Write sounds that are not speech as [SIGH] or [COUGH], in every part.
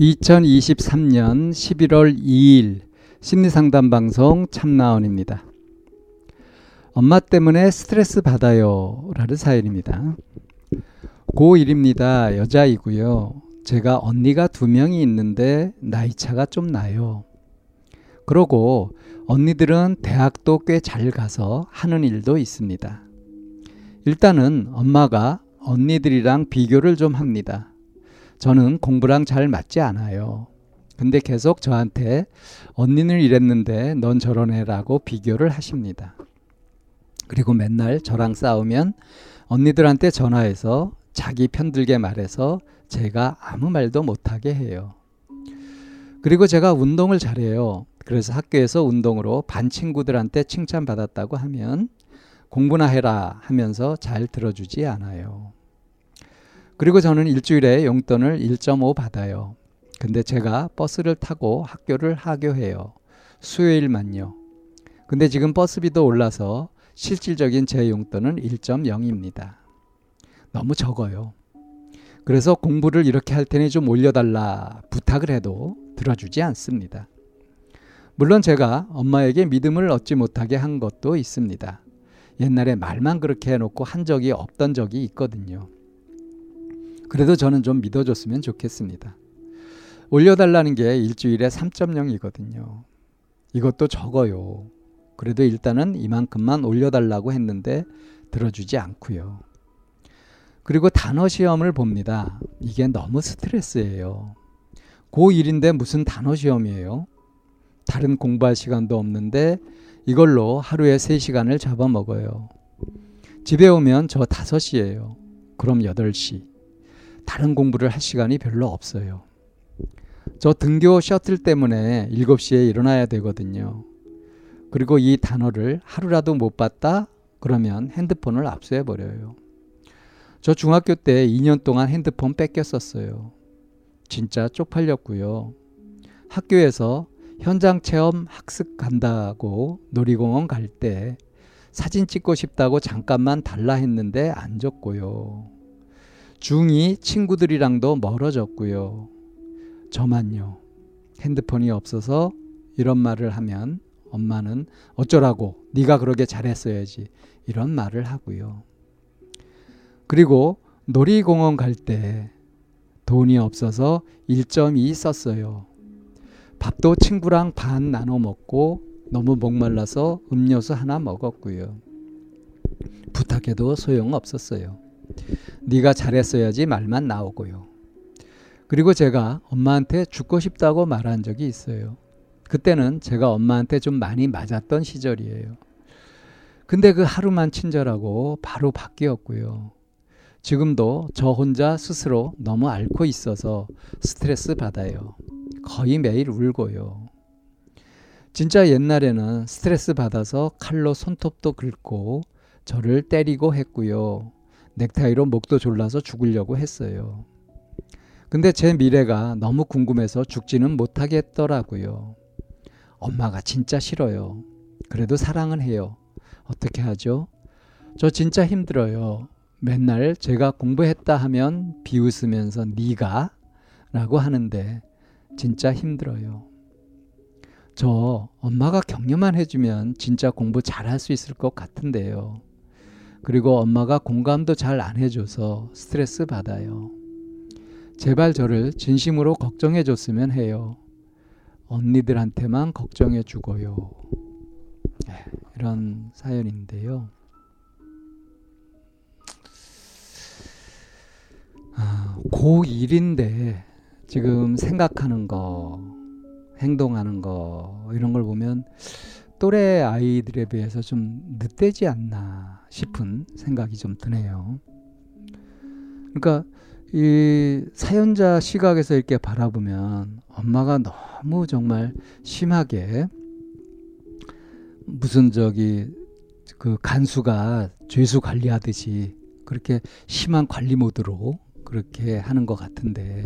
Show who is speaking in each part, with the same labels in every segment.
Speaker 1: 2023년 11월 2일 심리상담 방송 참나원입니다. 엄마 때문에 스트레스 받아요. 라는 사연입니다. 고1입니다. 여자이고요. 제가 언니가 두 명이 있는데 나이 차가 좀 나요. 그러고 언니들은 대학도 꽤 잘 가서 하는 일도 있습니다. 일단은 엄마가 언니들이랑 비교를 좀 합니다. 저는 공부랑 잘 맞지 않아요. 근데 계속 저한테 언니는 이랬는데 넌 저런 애라고 비교를 하십니다. 그리고 맨날 저랑 싸우면 언니들한테 전화해서 자기 편들게 말해서 제가 아무 말도 못하게 해요. 그리고 제가 운동을 잘해요. 그래서 학교에서 운동으로 반 친구들한테 칭찬받았다고 하면 공부나 해라 하면서 잘 들어주지 않아요. 그리고 저는 일주일에 용돈을 1.5 받아요. 근데 제가 버스를 타고 학교를 하교해요. 수요일만요. 근데 지금 버스비도 올라서 실질적인 제 용돈은 1.0입니다. 너무 적어요. 그래서 공부를 이렇게 할 테니 좀 올려달라 부탁을 해도 들어주지 않습니다. 물론 제가 엄마에게 믿음을 얻지 못하게 한 것도 있습니다. 옛날에 말만 그렇게 해놓고 한 적이 없던 적이 있거든요. 그래도 저는 좀 믿어줬으면 좋겠습니다. 올려달라는 게 일주일에 3.0이거든요. 이것도 적어요. 그래도 일단은 이만큼만 올려달라고 했는데 들어주지 않고요. 그리고 단어 시험을 봅니다. 이게 너무 스트레스예요. 고1인데 무슨 단어 시험이에요? 다른 공부할 시간도 없는데 이걸로 하루에 3시간을 잡아먹어요. 집에 오면 저 5시예요. 그럼 8시. 다른 공부를 할 시간이 별로 없어요. 저 등교 셔틀 때문에 7시에 일어나야 되거든요. 그리고 이 단어를 하루라도 못 봤다? 그러면 핸드폰을 압수해 버려요. 저 중학교 때 2년 동안 핸드폰 뺏겼었어요. 진짜 쪽팔렸고요. 학교에서 현장 체험 학습 간다고 놀이공원 갈 때 사진 찍고 싶다고 잠깐만 달라 했는데 안 줬고요. 중2 친구들이랑도 멀어졌고요. 저만요. 핸드폰이 없어서 이런 말을 하면 엄마는 어쩌라고 네가 그러게 잘했어야지 이런 말을 하고요. 그리고 놀이공원 갈 때 돈이 없어서 1.2 썼어요. 밥도 친구랑 반 나눠 먹고 너무 목말라서 음료수 하나 먹었고요. 부탁해도 소용 없었어요. 네가 잘했어야지 말만 나오고요. 그리고 제가 엄마한테 죽고 싶다고 말한 적이 있어요. 그때는 제가 엄마한테 좀 많이 맞았던 시절이에요. 근데 그 하루만 친절하고 바로 바뀌었고요. 지금도 저 혼자 스스로 너무 앓고 있어서 스트레스 받아요. 거의 매일 울고요. 진짜 옛날에는 스트레스 받아서 칼로 손톱도 긁고 저를 때리고 했고요. 넥타이로 목도 졸라서 죽으려고 했어요. 근데 제 미래가 너무 궁금해서 죽지는 못하겠더라고요. 엄마가 진짜 싫어요. 그래도 사랑은 해요. 어떻게 하죠? 저 진짜 힘들어요. 맨날 제가 공부했다 하면 비웃으면서 네가 라고 하는데 진짜 힘들어요. 저 엄마가 격려만 해주면 진짜 공부 잘할 수 있을 것 같은데요. 그리고 엄마가 공감도 잘 안 해줘서 스트레스 받아요. 제발 저를 진심으로 걱정해 줬으면 해요. 언니들한테만 걱정해 주고요. 네, 이런 사연인데요. 아, 고1인데 지금 생각하는 거, 행동하는 거, 이런 걸 보면 또래 아이들에 비해서 좀 늦되지 않나 싶은 생각이 좀 드네요. 그러니까 이 사연자 시각에서 이렇게 바라보면 엄마가 너무 정말 심하게 무슨 저기 그 간수가 죄수 관리하듯이 그렇게 심한 관리 모드로 그렇게 하는 것 같은데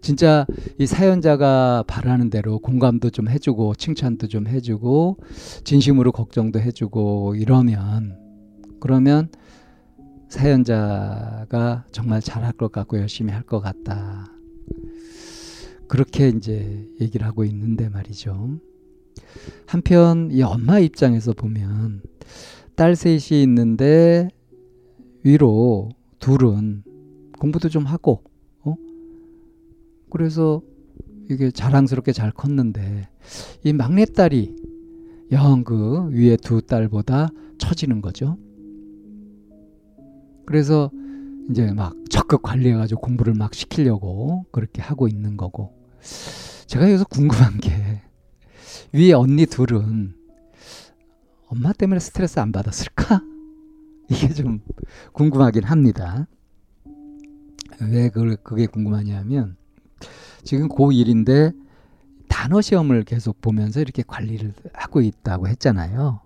Speaker 1: 진짜 이 사연자가 바라는 대로 공감도 좀 해주고 칭찬도 좀 해주고 진심으로 걱정도 해주고 이러면 그러면 사연자가 정말 잘할 것 같고 열심히 할 것 같다. 그렇게 이제 얘기를 하고 있는데 말이죠. 한편 이 엄마 입장에서 보면 딸 셋이 있는데 위로 둘은 공부도 좀 하고 어? 그래서 이게 자랑스럽게 잘 컸는데 이 막내딸이 영 그 위에 두 딸보다 처지는 거죠. 그래서 이제 막 적극 관리해가지고 공부를 막 시키려고 그렇게 하고 있는 거고. 제가 여기서 궁금한 게 위에 언니 둘은 엄마 때문에 스트레스 안 받았을까? [LAUGHS] 이게 좀 궁금하긴 합니다. 왜 그게 궁금하냐면 지금 고1인데 단어 시험을 계속 보면서 이렇게 관리를 하고 있다고 했잖아요.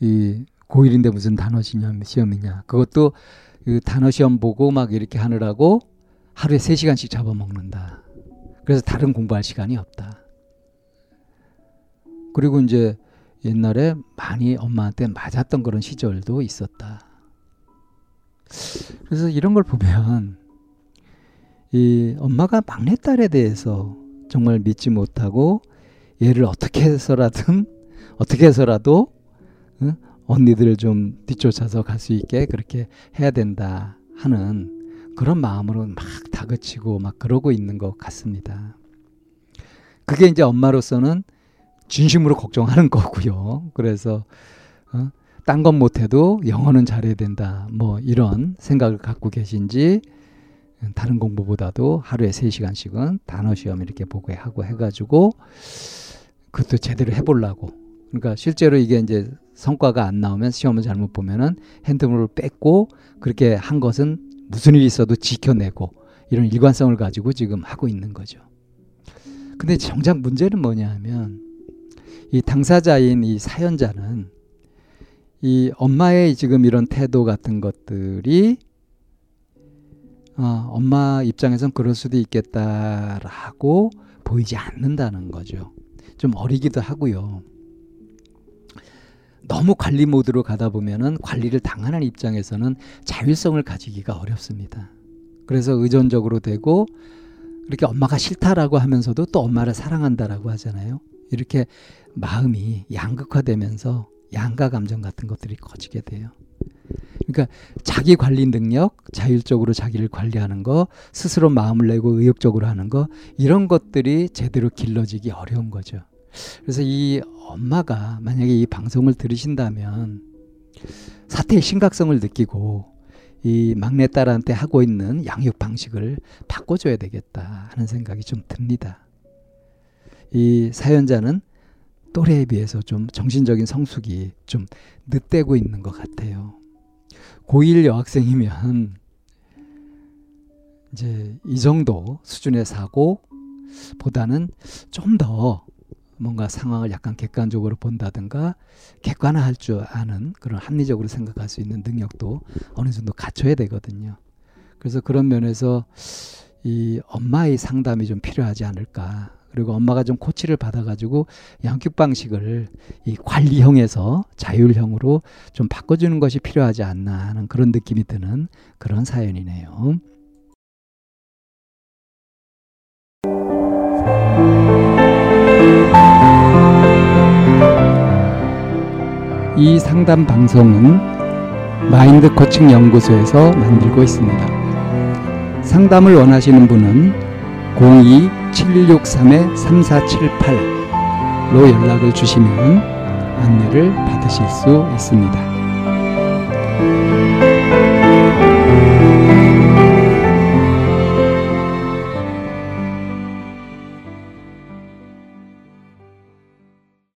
Speaker 1: 이 고1인데 무슨 단어 시험이냐. 그것도 그 단어 시험 보고 막 이렇게 하느라고 하루에 3시간씩 잡아먹는다. 그래서 다른 공부할 시간이 없다. 그리고 이제 옛날에 많이 엄마한테 맞았던 그런 시절도 있었다. 그래서 이런 걸 보면 이 엄마가 막내딸에 대해서 정말 믿지 못하고 얘를 어떻게 해서라든 어떻게 해서라도 응? 언니들을 좀 뒤쫓아서 갈 수 있게 그렇게 해야 된다 하는 그런 마음으로 막 다그치고 막 그러고 있는 것 같습니다. 그게 이제 엄마로서는 진심으로 걱정하는 거고요. 그래서 어? 딴건 못해도 영어는 잘해야 된다. 뭐 이런 생각을 갖고 계신지 다른 공부보다도 하루에 3시간씩은 단어 시험 이렇게 보고 하고 해가지고 그것도 제대로 해보려고. 그러니까 실제로 이게 이제 성과가 안 나오면 시험을 잘못 보면은 핸드폰을 뺏고 그렇게 한 것은 무슨 일이 있어도 지켜내고 이런 일관성을 가지고 지금 하고 있는 거죠. 근데 정작 문제는 뭐냐 하면 이 당사자인 이 사연자는 이 엄마의 지금 이런 태도 같은 것들이 어, 엄마 입장에선 그럴 수도 있겠다라고 보이지 않는다는 거죠. 좀 어리기도 하고요. 너무 관리 모드로 가다 보면은 관리를 당하는 입장에서는 자율성을 가지기가 어렵습니다. 그래서 의존적으로 되고 이렇게 엄마가 싫다라고 하면서도 또 엄마를 사랑한다라고 하잖아요. 이렇게 마음이 양극화되면서 양가 감정 같은 것들이 커지게 돼요. 그러니까 자기 관리 능력, 자율적으로 자기를 관리하는 거, 스스로 마음을 내고 의욕적으로 하는 거 이런 것들이 제대로 길러지기 어려운 거죠. 그래서 이 엄마가 만약에 이 방송을 들으신다면 사태의 심각성을 느끼고 이 막내딸한테 하고 있는 양육 방식을 바꿔줘야 되겠다 하는 생각이 좀 듭니다. 이 사연자는 또래에 비해서 좀 정신적인 성숙이 좀 늦대고 있는 것 같아요. 고1 여학생이면 이제 이 정도 수준의 사고보다는 좀 더 뭔가 상황을 약간 객관적으로 본다든가 객관화할 줄 아는 그런 합리적으로 생각할 수 있는 능력도 어느 정도 갖춰야 되거든요. 그래서 그런 면에서 이 엄마의 상담이 좀 필요하지 않을까. 그리고 엄마가 좀 코치를 받아가지고 양육 방식을 이 관리형에서 자율형으로 좀 바꿔주는 것이 필요하지 않나 하는 그런 느낌이 드는 그런 사연이네요. 이 상담 방송은 마인드 코칭 연구소에서 만들고 있습니다. 상담을 원하시는 분은 02-763-3478로 연락을 주시면 안내를 받으실 수 있습니다.